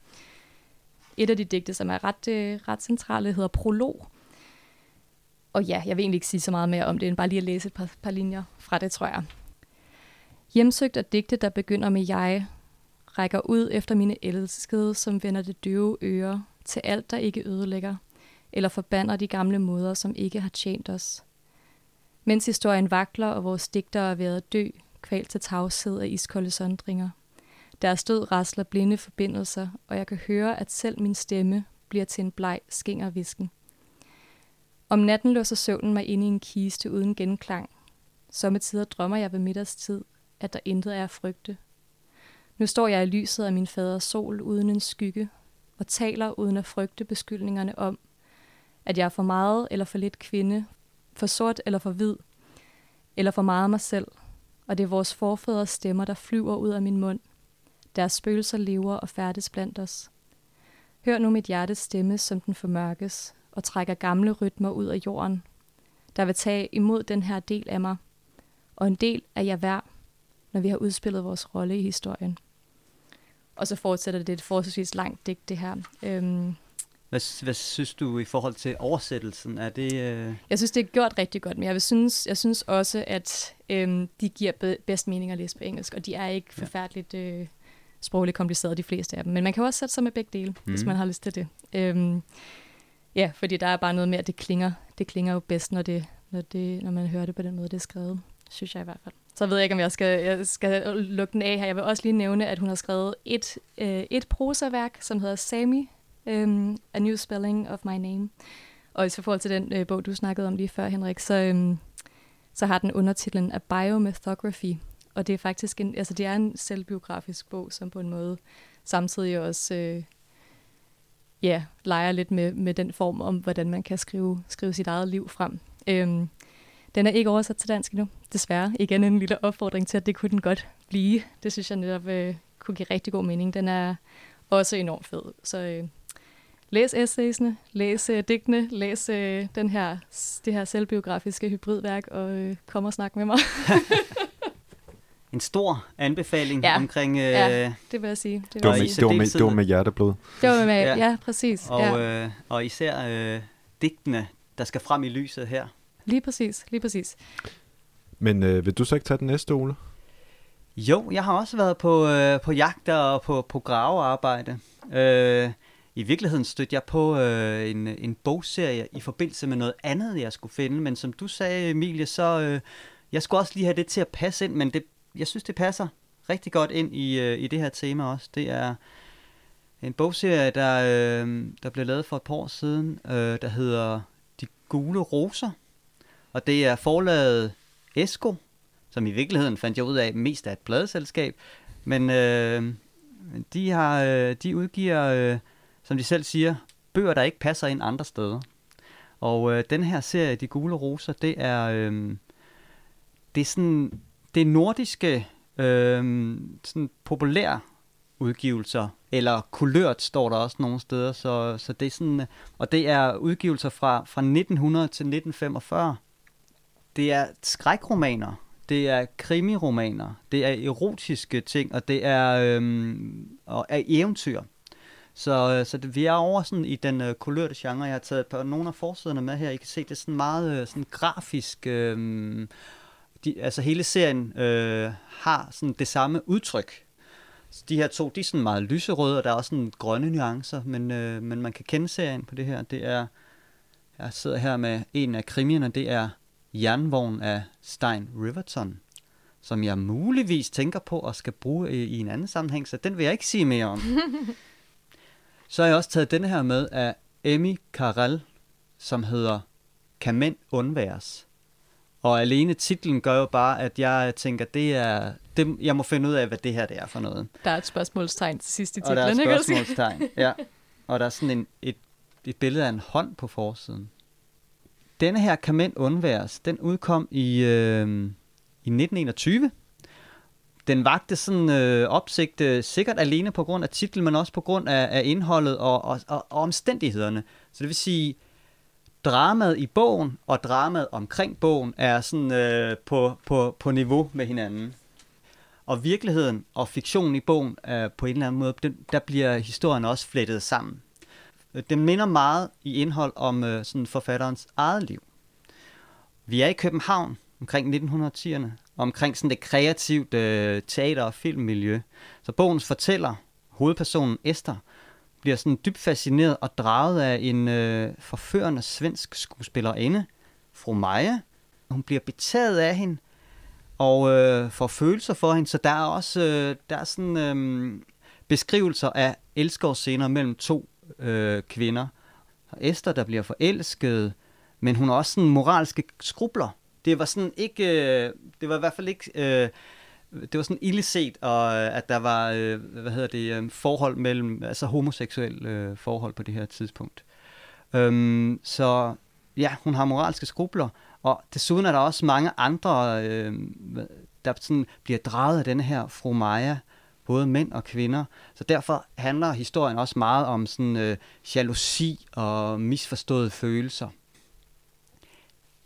Et af de digte, som er ret, øh, ret centrale, hedder Prolog. og ja, jeg vil egentlig ikke sige så meget mere om det, end bare lige at læse et par, par linjer fra det, tror jeg. Hjemsøgt er digte, der begynder med jeg, rækker ud efter mine elskede, som vender det døve øre til alt, der ikke ødelægger, eller forbander de gamle måder, som ikke har tjent os. Mens historien vakler, og vores digtere er ved at dø, kvalt til tavshed af iskolde sondringer. Deres død rasler blinde forbindelser, og jeg kan høre, at selv min stemme bliver til en bleg skingervisken. Om natten låser søvnen mig inde i en kiste uden genklang. Sommetider drømmer jeg ved middagstid, at der intet er at frygte. Nu står jeg i lyset af min faders sol uden en skygge, og taler uden at frygte beskyldningerne om, at jeg er for meget eller for lidt kvinde, for sort eller for hvid, eller for meget mig selv, og det er vores forfædres stemmer, der flyver ud af min mund. Deres spøgelser lever og færdes blandt os. Hør nu mit hjertes stemme, som den formørkes, og trækker gamle rytmer ud af jorden, der vil tage imod den her del af mig, og en del af jer hver, når vi har udspillet vores rolle i historien. Og så fortsætter det et forholdsvis langt digt, det her. Øhm, hvad, hvad synes du i forhold til oversættelsen? Er det, øh... Jeg synes, det er gjort rigtig godt, men jeg, vil synes, jeg synes også, at øhm, de giver be- bedst mening at læse på engelsk, og de er ikke forfærdeligt øh, sprogligt komplicerede, de fleste af dem. Men man kan også sætte sig med begge dele, mm. hvis man har lyst til det. Øhm, ja, fordi der er bare noget med, at det klinger, det klinger jo bedst, når, det, når, det, når man hører det på den måde, det er skrevet. Synes jeg i hvert fald. Så ved jeg ikke, om jeg skal, jeg skal lukke den af her. Jeg vil også lige nævne, at hun har skrevet et, øh, et prosaværk, som hedder Sami, um, A New Spelling of My Name. Og i forhold til den øh, bog, du snakkede om lige før, Henrik, så, øhm, så har den undertitlen A Biomythography. Og det er faktisk en, altså det er en selvbiografisk bog, som på en måde samtidig også øh, ja, leger lidt med, med den form om, hvordan man kan skrive, skrive sit eget liv frem. Øhm, den er ikke oversat til dansk endnu, desværre. Igen en lille opfordring til, at det kunne den godt blive. Det synes jeg netop øh, kunne give rigtig god mening. Den er også enormt fed. Så øh, læs essaysene, læs øh, digtene, læs øh, den her, det her selvbiografiske hybridværk, og øh, kom og snak med mig. en stor anbefaling ja. omkring... Øh, ja, det vil jeg sige. Det, var, med, det, var med, det var med hjerteblod. Det var med, ja, ja præcis. Og, ja. øh, og især øh, digtene, der skal frem i lyset her. Lige præcis, lige præcis. Men øh, vil du så ikke tage den næste, Ole? Jo, jeg har også været på, øh, på jagt og på, på gravearbejde. Øh, I virkeligheden stødte jeg på øh, en, en bogserie i forbindelse med noget andet, jeg skulle finde. Men som du sagde, Emilie, så øh, jeg skulle også lige have det til at passe ind, men det, jeg synes, det passer rigtig godt ind i, øh, i det her tema også. Det er en bogserie, der, øh, der blev lavet for et par år siden, øh, der hedder De Gule Roser. Og det er forlaget Esko, som i virkeligheden fandt jeg ud af mest af et pladeselskab. Men øh, de, har, øh, de udgiver, øh, som de selv siger, bøger, der ikke passer ind andre steder. Og øh, den her serie, De Gule Roser, det er, øh, det er sådan, det er nordiske, øh, sådan populære udgivelser, eller kulørt står der også nogle steder, så, så det er sådan, og det er udgivelser fra, fra 1900 til 1945. Det er skrækromaner, det er krimiromaner, det er erotiske ting, og det er, øhm, og er eventyr. Så, øh, så det, vi er over sådan i den øh, kulørte genre. Jeg har taget på nogle af forsiderne med her. I kan se, det er sådan meget øh, sådan grafisk. Øh, de, altså hele serien øh, har sådan det samme udtryk. Så de her to, de er sådan meget lyserøde, og der er også sådan grønne nuancer, men, øh, men man kan kende serien på det her. Det er, jeg sidder her med en af krimierne, det er Jernvogn af Stein Riverton, som jeg muligvis tænker på at skal bruge i, i en anden sammenhæng, så den vil jeg ikke sige mere om. så har jeg også taget denne her med af Emmy Carell, som hedder Kan mænd undværes? Og alene titlen gør jo bare, at jeg tænker, det er, det, jeg må finde ud af, hvad det her det er for noget. Der er et spørgsmålstegn til sidst i titlen, Og der er et spørgsmålstegn, ja. Og der er sådan en, et, et billede af en hånd på forsiden. Denne her kan mænd undværes, den udkom i, øh, i 1921. Den vagte sådan øh, opsigt øh, sikkert alene på grund af titlen, men også på grund af, af indholdet og, og, og, og omstændighederne. Så det vil sige, dramaet i bogen og dramaet omkring bogen er sådan øh, på, på, på niveau med hinanden. Og virkeligheden og fiktionen i bogen er på en eller anden måde, den, der bliver historien også flettet sammen. Øh, Den minder meget i indhold om øh, sådan forfatterens eget liv. vi er i København omkring 1910'erne, omkring sådan det kreativt øh, teater- og filmmiljø. Så bogens fortæller, hovedpersonen Esther, bliver sådan dybt fascineret og draget af en øh, forførende svensk skuespillerinde, fru Maja. Hun bliver betaget af hende, og øh, får følelser for hende, så der er også øh, der er sådan øh, beskrivelser af elskovsscener mellem to øh, kvinder. Og Esther, der bliver forelsket, men hun har også sådan moralske skrubler. Det var sådan ikke, øh, det var i hvert fald ikke, øh, det var sådan illeset, og øh, at der var, øh, hvad hedder det, øh, forhold mellem, altså homoseksuelle øh, forhold på det her tidspunkt. Øhm, så ja, hun har moralske skrubler, og desuden er der også mange andre, øh, der sådan bliver draget af denne her fru Maja, både mænd og kvinder. Så derfor handler historien også meget om sådan øh, jalousi og misforståede følelser.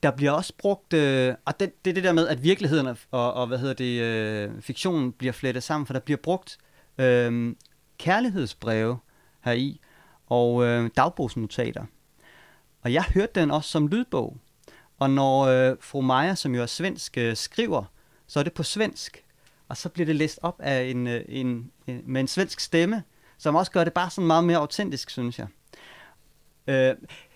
Der bliver også brugt, øh, og det, det er det der med, at virkeligheden og, og, og hvad hedder det, øh, fiktionen bliver flettet sammen, for der bliver brugt øh, kærlighedsbreve heri og øh, dagbogsnotater. Og jeg hørte den også som lydbog. Og når øh, fru Maja, som jo er svensk, øh, skriver, så er det på svensk. Og så bliver det læst op af en, øh, en, en, med en svensk stemme, som også gør det bare sådan meget mere autentisk, synes jeg. Øh,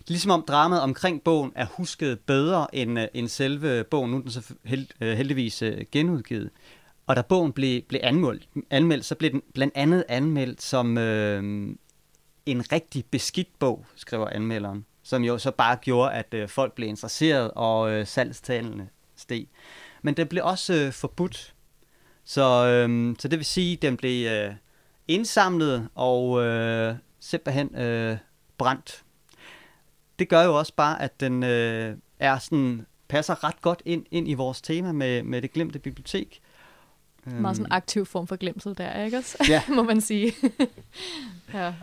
ligesom om dramaet omkring bogen er husket bedre end, øh, end selve bogen. Nu er den så held, heldigvis genudgivet. Og da bogen blev, blev anmeldt, anmeldt, så blev den blandt andet anmeldt som øh, en rigtig beskidt bog, skriver anmelderen som jo så bare gjorde, at øh, folk blev interesseret, og øh, salgstallene steg. Men det blev også øh, forbudt. Så, øh, så det vil sige, at den blev øh, indsamlet og øh, simpelthen øh, brændt. Det gør jo også bare, at den øh, er sådan, passer ret godt ind, ind i vores tema med, med det glemte bibliotek. Meget sådan en aktiv form for glemsel der, ikke også? Ja. Må man sige. ja.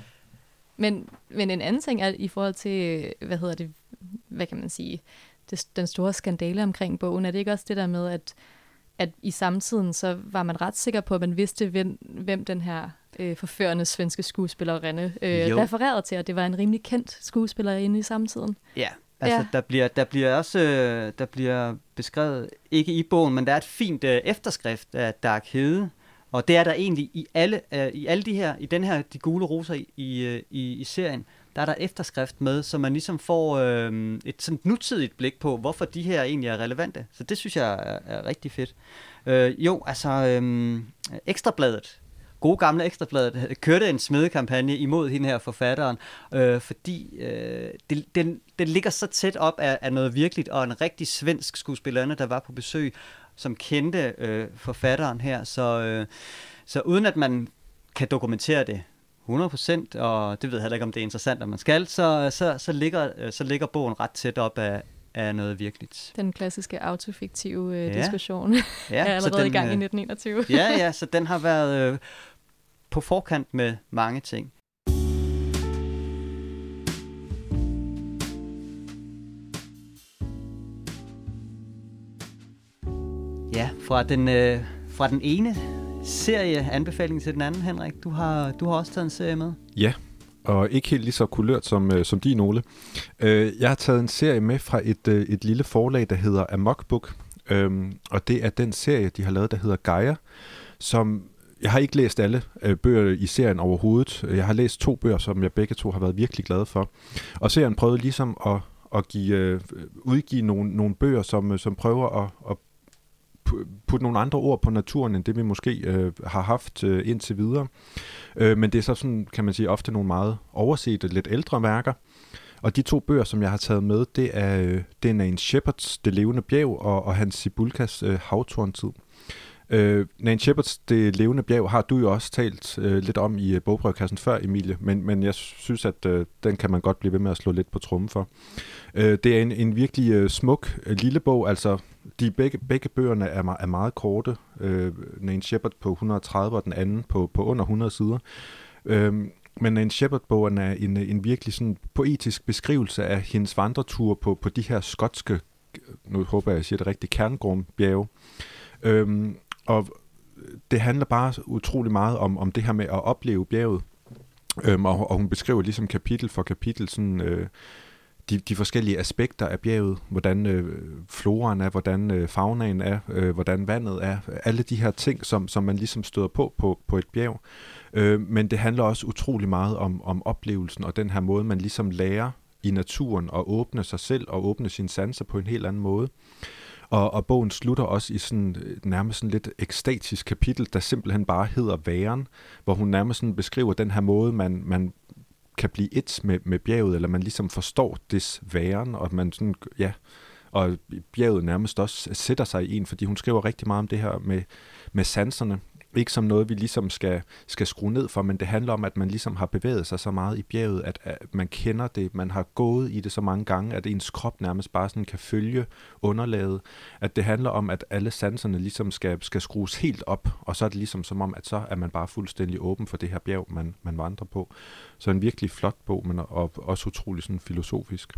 Men, men en anden ting er i forhold til, hvad hedder det, hvad kan man sige, det, den store skandale omkring bogen, er det ikke også det der med, at, at i samtiden, så var man ret sikker på, at man vidste, hvem, hvem den her øh, forførende svenske skuespillerinde øh, refererede til, og det var en rimelig kendt skuespillerinde i samtiden. Ja, altså ja. der, bliver, der bliver også øh, der bliver beskrevet, ikke i bogen, men der er et fint øh, efterskrift af Dark Hede, og det er der egentlig i alle, uh, i alle de her, i den her, de gule roser i, i, i, i serien, der er der efterskrift med, så man ligesom får øh, et sådan nutidigt blik på, hvorfor de her egentlig er relevante. Så det synes jeg er, er rigtig fedt. Øh, jo, altså, øh, Ekstrabladet, gode gamle Ekstrabladet, kørte en smedekampagne imod hende her forfatteren, øh, fordi øh, det, den, den ligger så tæt op af, af noget virkeligt, og en rigtig svensk skuespillerinde, der var på besøg, som kendte øh, forfatteren her. Så, øh, så uden at man kan dokumentere det 100%, og det ved jeg heller ikke, om det er interessant, at man skal, så, så, så, ligger, øh, så ligger bogen ret tæt op af, af noget virkeligt. Den klassiske autofiktive øh, ja. diskussion ja, er allerede den, i gang i 1921. Øh, ja, ja, så den har været øh, på forkant med mange ting. Ja, fra den, øh, fra den ene serie anbefaling til den anden, Henrik. Du har, du har også taget en serie med. Ja, og ikke helt lige så kulørt som, øh, som din, Ole. Øh, jeg har taget en serie med fra et, øh, et lille forlag, der hedder Amok Book. Øhm, og det er den serie, de har lavet, der hedder Gaia, som jeg har ikke læst alle øh, bøger i serien overhovedet. Jeg har læst to bøger, som jeg begge to har været virkelig glad for. Og serien prøvede ligesom at, at give, øh, udgive nogle, nogle bøger, som, øh, som prøver at, at putte nogle andre ord på naturen, end det vi måske øh, har haft øh, indtil videre. Øh, men det er så sådan, kan man sige, ofte nogle meget oversete, lidt ældre værker. Og de to bøger, som jeg har taget med, det er, øh, det er en Shepherds Det levende bjerg og, og Hans Sibulkas øh, Havtorntid. Øh, Nan Shepherds Det levende bjerg har du jo også talt øh, lidt om i øh, før, Emilie, men, men jeg synes, at øh, den kan man godt blive ved med at slå lidt på trummen for. Øh, det er en, en virkelig øh, smuk øh, lille bog, altså de begge, begge bøgerne er, er meget korte. Øh, Nan Shepard på 130 og den anden på, på under 100 sider. Øh, men Nan Shepard-bogen er en, en virkelig sådan poetisk beskrivelse af hendes vandretur på, på de her skotske, nu håber jeg, jeg siger det rigtigt, kerngrumbjerge. Øhm, og øh, det handler bare utrolig meget om, om det her med at opleve bjerget. Øhm, og, og hun beskriver ligesom kapitel for kapitel sådan, øh, de, de forskellige aspekter af bjerget, hvordan øh, floraen er, hvordan øh, faunaen er, øh, hvordan vandet er, alle de her ting, som, som man ligesom støder på på, på et bjerg. Øh, men det handler også utrolig meget om, om oplevelsen og den her måde, man ligesom lærer i naturen og åbne sig selv og åbne sine sanser på en helt anden måde. Og, og bogen slutter også i sådan øh, nærmest sådan lidt ekstatisk kapitel, der simpelthen bare hedder Væren, hvor hun nærmest sådan beskriver den her måde, man, man kan blive et med, med bjerget, eller man ligesom forstår des væren, og man sådan, ja, og bjerget nærmest også sætter sig i en, fordi hun skriver rigtig meget om det her med, med sanserne, ikke som noget, vi ligesom skal, skal skrue ned for, men det handler om, at man ligesom har bevæget sig så meget i bjerget, at, at man kender det, man har gået i det så mange gange, at ens krop nærmest bare sådan kan følge underlaget. At det handler om, at alle sanserne ligesom skal, skal skrues helt op, og så er det ligesom som om, at så er man bare fuldstændig åben for det her bjerg, man, man vandrer på. Så en virkelig flot bog, men og, også utrolig sådan filosofisk.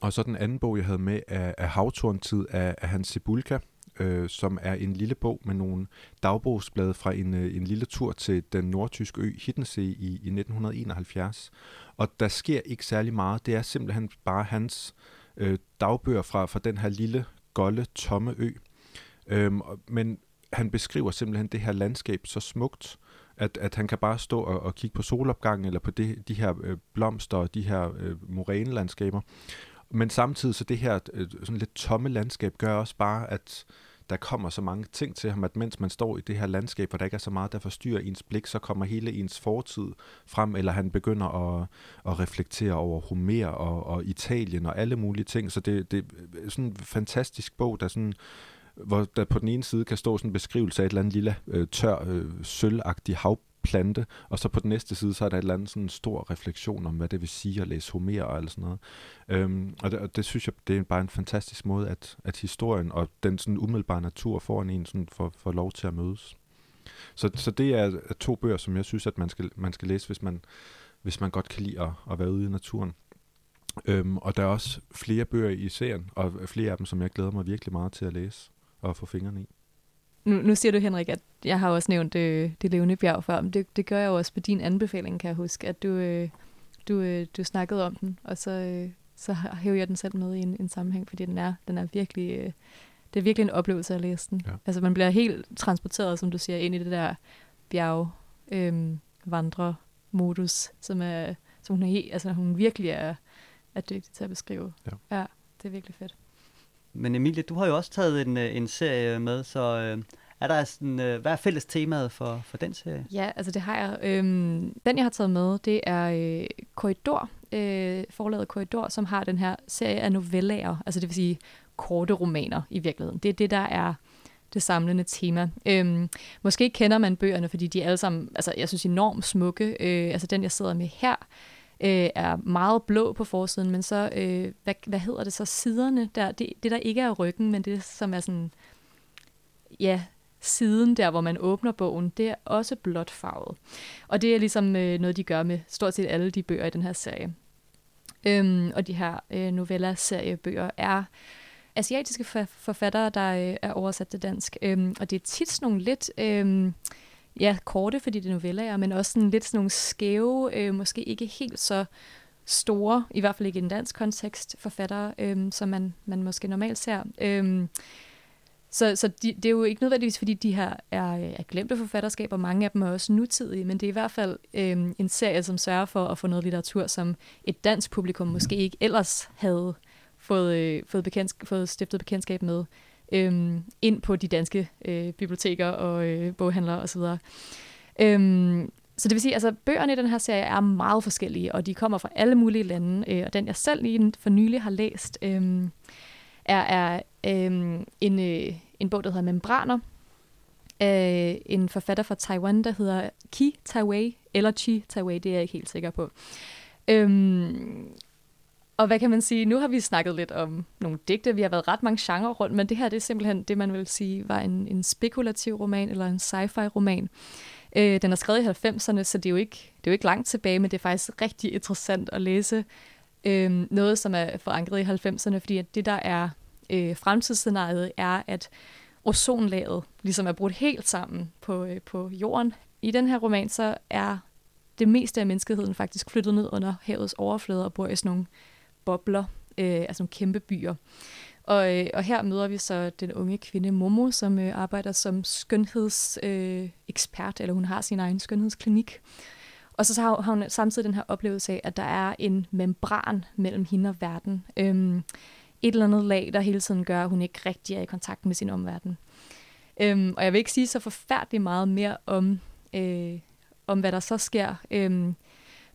Og så den anden bog, jeg havde med, er, er Havtorntid af, af Hans Sibulka, øh, som er en lille bog med nogle dagbogsblade fra en, øh, en lille tur til den nordtyske ø Hiddensee i, i 1971. Og der sker ikke særlig meget. Det er simpelthen bare hans øh, dagbøger fra, fra den her lille, golde, tomme ø. Øhm, men han beskriver simpelthen det her landskab så smukt, at, at han kan bare stå og, og kigge på solopgangen, eller på det, de her øh, blomster og de her øh, morænelandskaber, men samtidig så det her øh, sådan lidt tomme landskab gør også bare, at der kommer så mange ting til ham, at mens man står i det her landskab, hvor der ikke er så meget, der forstyrrer ens blik, så kommer hele ens fortid frem, eller han begynder at, at reflektere over Homer og, og Italien og alle mulige ting. Så det, det er sådan en fantastisk bog, der sådan hvor der på den ene side kan stå sådan en beskrivelse af et eller andet lille øh, tør, øh, sølvagtigt hav, plante, og så på den næste side, så er der et eller andet sådan stor refleksion om, hvad det vil sige at læse Homer og alt sådan noget. Øhm, og, det, og det synes jeg, det er bare en fantastisk måde, at, at historien og den sådan umiddelbare natur foran en sådan får, får lov til at mødes. Så, så det er, er to bøger, som jeg synes, at man skal, man skal læse, hvis man, hvis man godt kan lide at, at være ude i naturen. Øhm, og der er også flere bøger i serien, og flere af dem, som jeg glæder mig virkelig meget til at læse og få fingrene i. Nu, nu siger du, Henrik, at jeg har også nævnt øh, det levende bjerg før, men det, det gør jeg jo også på din anbefaling, kan jeg huske, at du, øh, du, øh, du snakkede om den, og så, øh, så hæver jeg den selv med i en, en sammenhæng, fordi den er, den er virkelig... Øh, det er virkelig en oplevelse at læse den. Ja. Altså man bliver helt transporteret, som du siger, ind i det der bjerg øh, vandre modus, som er som hun, er, altså, hun virkelig er, er dygtig til at beskrive. Ja. ja, det er virkelig fedt. Men Emilie, du har jo også taget en, øh, en serie med, så øh, er der sådan, øh, hvad er fælles temaet for, for den serie? Ja, altså det har jeg. Øhm, den, jeg har taget med, det er øh, Korridor, øh, forlaget Korridor, som har den her serie af novellager, altså det vil sige korte romaner i virkeligheden. Det er det, der er det samlende tema. Øhm, måske kender man bøgerne, fordi de er alle sammen, altså jeg synes, enormt smukke. Øh, altså den, jeg sidder med her, øh, er meget blå på forsiden, men så, øh, hvad, hvad hedder det så, siderne der, det, det der ikke er ryggen, men det som er sådan, ja, siden der, hvor man åbner bogen, det er også blåt farvet. Og det er ligesom øh, noget, de gør med stort set alle de bøger i den her serie. Øhm, og de her øh, novella-seriebøger er asiatiske forfattere, der øh, er oversat til dansk. Øhm, og det er tit sådan nogle lidt... Øh, ja, korte, fordi det er noveller, men også sådan lidt sådan nogle skæve, øh, måske ikke helt så store, i hvert fald ikke i en dansk kontekst, forfattere, øh, som man, man måske normalt ser. Øh, så så de, det er jo ikke nødvendigvis, fordi de her er, øh, er glemte forfatterskaber, mange af dem er også nutidige, men det er i hvert fald øh, en serie, som sørger for at få noget litteratur, som et dansk publikum måske ikke ellers havde fået, øh, fået, bekendt, fået stiftet bekendtskab med øhm, ind på de danske øh, biblioteker og øh, boghandlere osv. Øhm, så det vil sige, at altså, bøgerne i den her serie er meget forskellige, og de kommer fra alle mulige lande. Øh, og den, jeg selv lige for nylig har læst, øh, er, er øh, en, øh, en bog, der hedder Membraner, af en forfatter fra Taiwan, der hedder Ki Taiwei, eller Chi Taiwei, det er jeg ikke helt sikker på. Øhm, og hvad kan man sige? Nu har vi snakket lidt om nogle digte. Vi har været ret mange genrer rundt, men det her det er simpelthen det, man vil sige var en, en spekulativ roman eller en sci-fi roman. Øh, den er skrevet i 90'erne, så det er, jo ikke, det er jo ikke langt tilbage, men det er faktisk rigtig interessant at læse øh, noget, som er forankret i 90'erne, fordi at det, der er øh, fremtidsscenariet, er, at ozonlaget ligesom er brudt helt sammen på, øh, på jorden. I den her roman, så er det meste af menneskeheden faktisk flyttet ned under havets overflade og bor i sådan nogle bobler, øh, altså nogle kæmpe byer. Og, øh, og her møder vi så den unge kvinde Momo, som øh, arbejder som skønhedsekspert, øh, ekspert, eller hun har sin egen skønhedsklinik. Og så har hun samtidig den her oplevelse af, at der er en membran mellem hende og verden. Øhm, et eller andet lag, der hele tiden gør, at hun ikke rigtig er i kontakt med sin omverden. Øhm, og jeg vil ikke sige så forfærdeligt meget mere om, øh, om hvad der så sker. Øhm,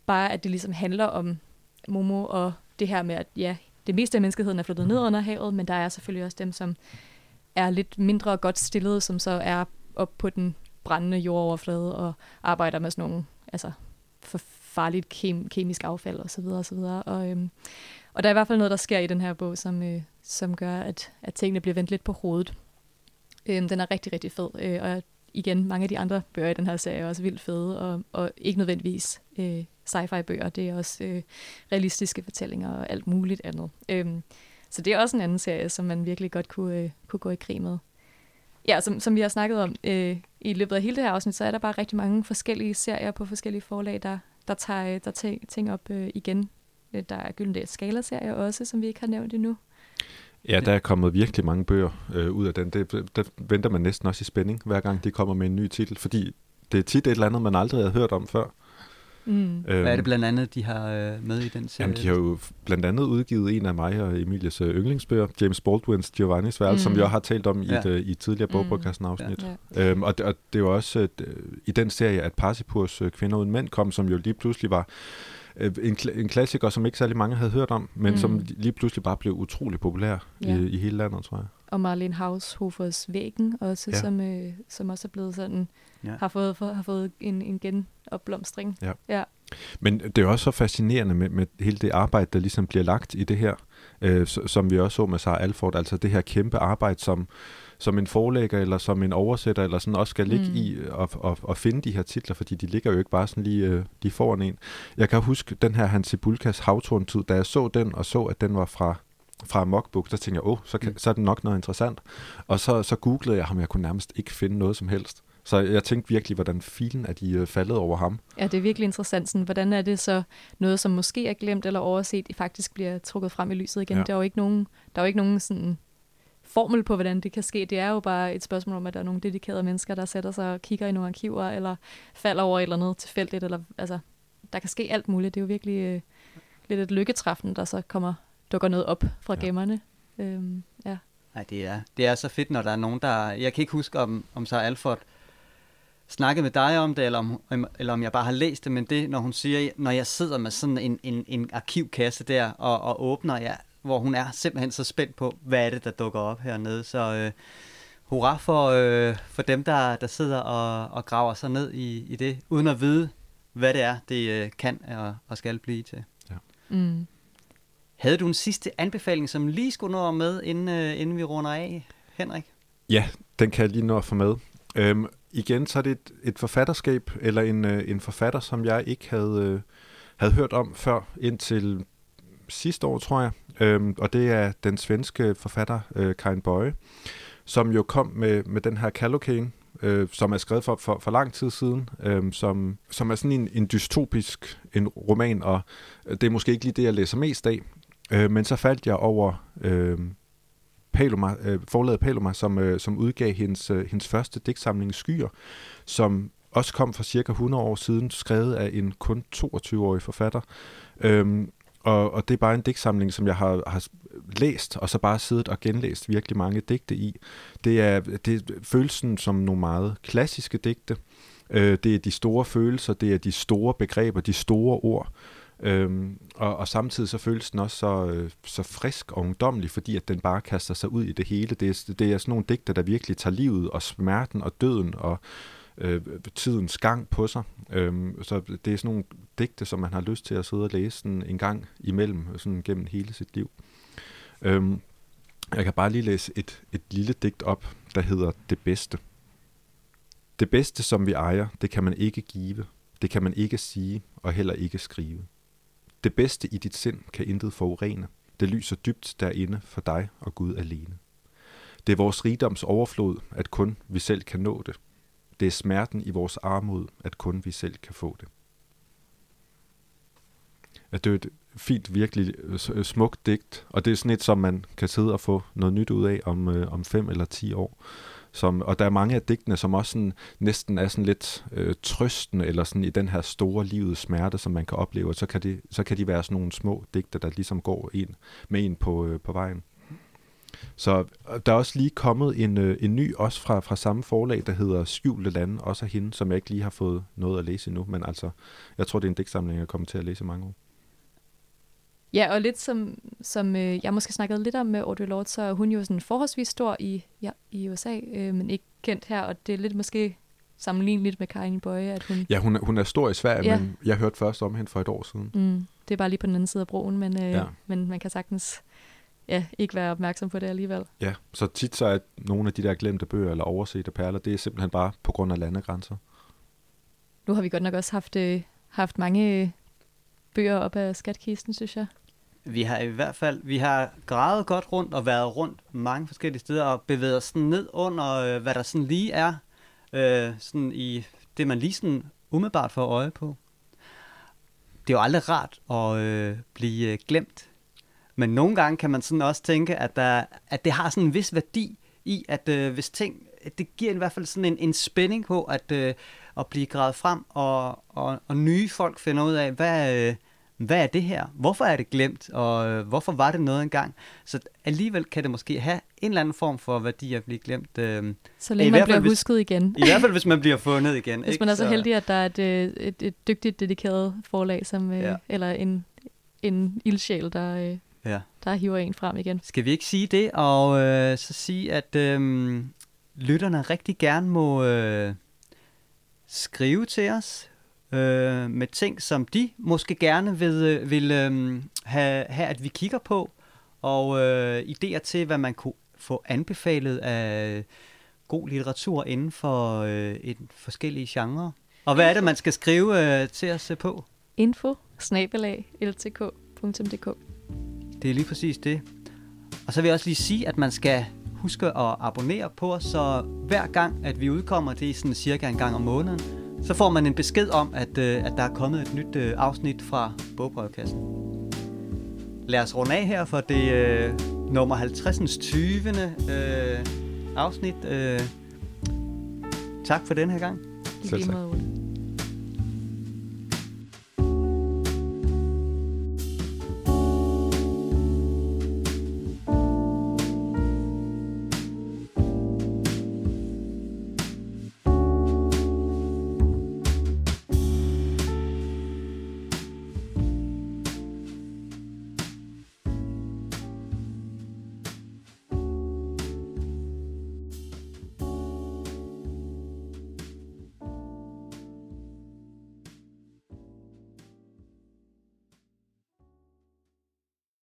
bare at det ligesom handler om Momo og det her med, at ja, det meste af menneskeheden er flyttet ned under havet, men der er selvfølgelig også dem, som er lidt mindre godt stillet, som så er op på den brændende jordoverflade og arbejder med sådan nogle altså, for farligt kem, kemisk affald osv. osv. Og, øhm, og der er i hvert fald noget, der sker i den her bog, som, øh, som gør, at, at tingene bliver vendt lidt på hovedet. Øhm, den er rigtig, rigtig fed, øh, og igen, mange af de andre bøger i den her serie er også vildt fede, og, og ikke nødvendigvis øh, sci-fi bøger, det er også øh, realistiske fortællinger og alt muligt andet. Øhm, så det er også en anden serie, som man virkelig godt kunne, øh, kunne gå i krig med. Ja, som, som vi har snakket om øh, i løbet af hele det her afsnit, så er der bare rigtig mange forskellige serier på forskellige forlag, der, der tager, øh, der tager ting op øh, igen. Øh, der er Gyldendal Skala-serier også, som vi ikke har nævnt endnu. Ja, der er kommet virkelig mange bøger øh, ud af den. Det, der venter man næsten også i spænding, hver gang de kommer med en ny titel, fordi det er tit et eller andet, man aldrig har hørt om før. Mm. Øhm, Hvad er det blandt andet, de har øh, med i den serie? Jamen, de har jo blandt andet udgivet en af mig og Emilias øh, yndlingsbøger, James Baldwins Giovanni's Værelse, mm. som vi også har talt om ja. i, et, øh, i et tidligere bogbrugkassen-afsnit. Mm. Ja. Øhm, og, det, og det var også øh, i den serie, at Parsipurs øh, Kvinder uden mænd kom, som jo lige pludselig var øh, en, en klassiker, som ikke særlig mange havde hørt om, men mm. som lige pludselig bare blev utrolig populær ja. i, i hele landet, tror jeg. Og Marlene Haushofers Væggen også, ja. som, øh, som også er blevet sådan, ja. har fået, for, har fået en, en genopblomstring. Ja. ja. Men det er også så fascinerende med, med hele det arbejde, der ligesom bliver lagt i det her, øh, som vi også så med Sarah Alford, altså det her kæmpe arbejde, som, som en forlægger eller som en oversætter eller sådan også skal ligge mm. i og, og, og finde de her titler, fordi de ligger jo ikke bare sådan lige, øh, lige foran en. Jeg kan huske den her Hans Bulkas Havtorn-tid, da jeg så den og så, at den var fra fra Mockbook, der tænkte jeg, åh, oh, så, kan, mm. så er det nok noget interessant. Og så, så googlede jeg ham, jeg kunne nærmest ikke finde noget som helst. Så jeg tænkte virkelig, hvordan filen er de øh, faldet over ham. Ja, det er virkelig interessant. Sådan, hvordan er det så noget, som måske er glemt eller overset, faktisk bliver trukket frem i lyset igen? Ja. Der er jo ikke nogen, der er jo ikke nogen sådan formel på, hvordan det kan ske. Det er jo bare et spørgsmål om, at der er nogle dedikerede mennesker, der sætter sig og kigger i nogle arkiver, eller falder over et eller andet tilfældigt, eller altså, der kan ske alt muligt. Det er jo virkelig øh, lidt et lykketræffen, der så kommer, dukker noget op fra ja. gemmerne. Øhm, ja. Nej, det er, det er så fedt, når der er nogen, der... Jeg kan ikke huske, om, om så Alford snakket med dig om det, eller om, eller om jeg bare har læst det, men det, når hun siger, når jeg sidder med sådan en, en, en arkivkasse der, og, og åbner, ja, hvor hun er simpelthen så spændt på, hvad er det, der dukker op hernede. Så øh, hurra for, øh, for dem, der, der sidder og, og graver sig ned i, i det, uden at vide, hvad det er, det øh, kan og, og skal blive til. Ja. Mm. Havde du en sidste anbefaling, som lige skulle nå med, inden, øh, inden vi runder af, Henrik? Ja, den kan jeg lige nå at få med. Øhm, igen, så er det et, et forfatterskab, eller en, øh, en forfatter, som jeg ikke havde, øh, havde hørt om før, indtil sidste år, tror jeg. Øhm, og det er den svenske forfatter, øh, Karin Bøje, som jo kom med, med den her Kalokane, øh, som er skrevet for, for, for lang tid siden, øh, som, som er sådan en, en dystopisk en roman, og øh, det er måske ikke lige det, jeg læser mest af. Øh, men så faldt jeg over øh, Paloma, øh, forladet Paloma, som, øh, som udgav hendes, øh, hendes første digtsamling Skyer, som også kom for cirka 100 år siden, skrevet af en kun 22-årig forfatter. Øhm, og, og det er bare en digtsamling, som jeg har, har læst, og så bare siddet og genlæst virkelig mange digte i. Det er, det er følelsen som nogle meget klassiske digte. Øh, det er de store følelser, det er de store begreber, de store ord. Øhm, og, og samtidig så føles den også så, øh, så frisk og ungdomlig, fordi at den bare kaster sig ud i det hele. Det er, det er sådan nogle digter, der virkelig tager livet og smerten og døden og øh, tidens gang på sig. Øhm, så det er sådan nogle digte, som man har lyst til at sidde og læse sådan en gang imellem, sådan gennem hele sit liv. Øhm, jeg kan bare lige læse et, et lille digt op, der hedder Det bedste. Det bedste, som vi ejer, det kan man ikke give. Det kan man ikke sige, og heller ikke skrive. Det bedste i dit sind kan intet forurene. Det lyser dybt derinde for dig og Gud alene. Det er vores rigdoms overflod, at kun vi selv kan nå det. Det er smerten i vores armod, at kun vi selv kan få det. at det er et fint, virkelig øh, øh, smukt digt, og det er sådan et, som man kan sidde og få noget nyt ud af om, øh, om fem eller ti år. Som, og der er mange af digtene, som også sådan, næsten er sådan lidt øh, trøsten, eller sådan i den her store livets smerte, som man kan opleve, og så kan de, så kan de være sådan nogle små digte, der ligesom går en, med en på, øh, på vejen. Så der er også lige kommet en, øh, en ny, også fra, fra samme forlag, der hedder Skjulte Lande, også af hende, som jeg ikke lige har fået noget at læse endnu, men altså, jeg tror, det er en digtsamling, jeg kommer til at læse mange år. Ja, og lidt som, som øh, jeg måske snakkede lidt om med Audre Lorde, så er hun jo sådan forholdsvis stor i, ja, i USA, øh, men ikke kendt her, og det er lidt måske sammenligneligt med Karin Bøje, at hun... Ja, hun er, hun er stor i Sverige, ja. men jeg hørte først om hende for et år siden. Mm, det er bare lige på den anden side af broen, men, øh, ja. men man kan sagtens ja, ikke være opmærksom på det alligevel. Ja, så tit så er nogle af de der glemte bøger eller oversete perler, det er simpelthen bare på grund af landegrænser. Nu har vi godt nok også haft, øh, haft mange bøger op af skatkisten, synes jeg. Vi har i hvert fald, vi har gravet godt rundt og været rundt mange forskellige steder og bevæget os sådan ned under, øh, hvad der sådan lige er, øh, sådan i det man lige sådan umiddelbart får øje på. Det er jo aldrig rart at øh, blive øh, glemt, men nogle gange kan man sådan også tænke, at, der, at det har sådan en vis værdi i, at øh, hvis ting, det giver i hvert fald sådan en, en spænding på at, øh, at blive gravet frem, og, og, og nye folk finder ud af, hvad, øh, hvad er det her? Hvorfor er det glemt? Og øh, hvorfor var det noget engang? Så alligevel kan det måske have en eller anden form for værdi at blive glemt. Øh, så længe man bliver hvis, husket igen. I hvert fald, hvis man bliver fundet igen. Hvis ikke? man er så heldig, at der er et, øh, et, et dygtigt, dedikeret forlag, som, øh, ja. eller en, en ildsjæl, der, øh, ja. der hiver en frem igen. Skal vi ikke sige det, og øh, så sige, at øh, lytterne rigtig gerne må øh, skrive til os, øh, med ting, som de måske gerne vil, øh, vil øh, have, have, at vi kigger på, og øh, idéer til, hvad man kunne få anbefalet af god litteratur inden for øh, et forskellige genrer. Og hvad er det, man skal skrive øh, til os på? Info ltk.dk Det er lige præcis det. Og så vil jeg også lige sige, at man skal huske at abonnere på os, så hver gang, at vi udkommer, det er sådan cirka en gang om måneden, så får man en besked om, at, øh, at der er kommet et nyt øh, afsnit fra bogbrevkassen. Lad os runde af her for det øh, nummer 50. 20. Øh, afsnit. Øh, tak for den her gang. Selv tak.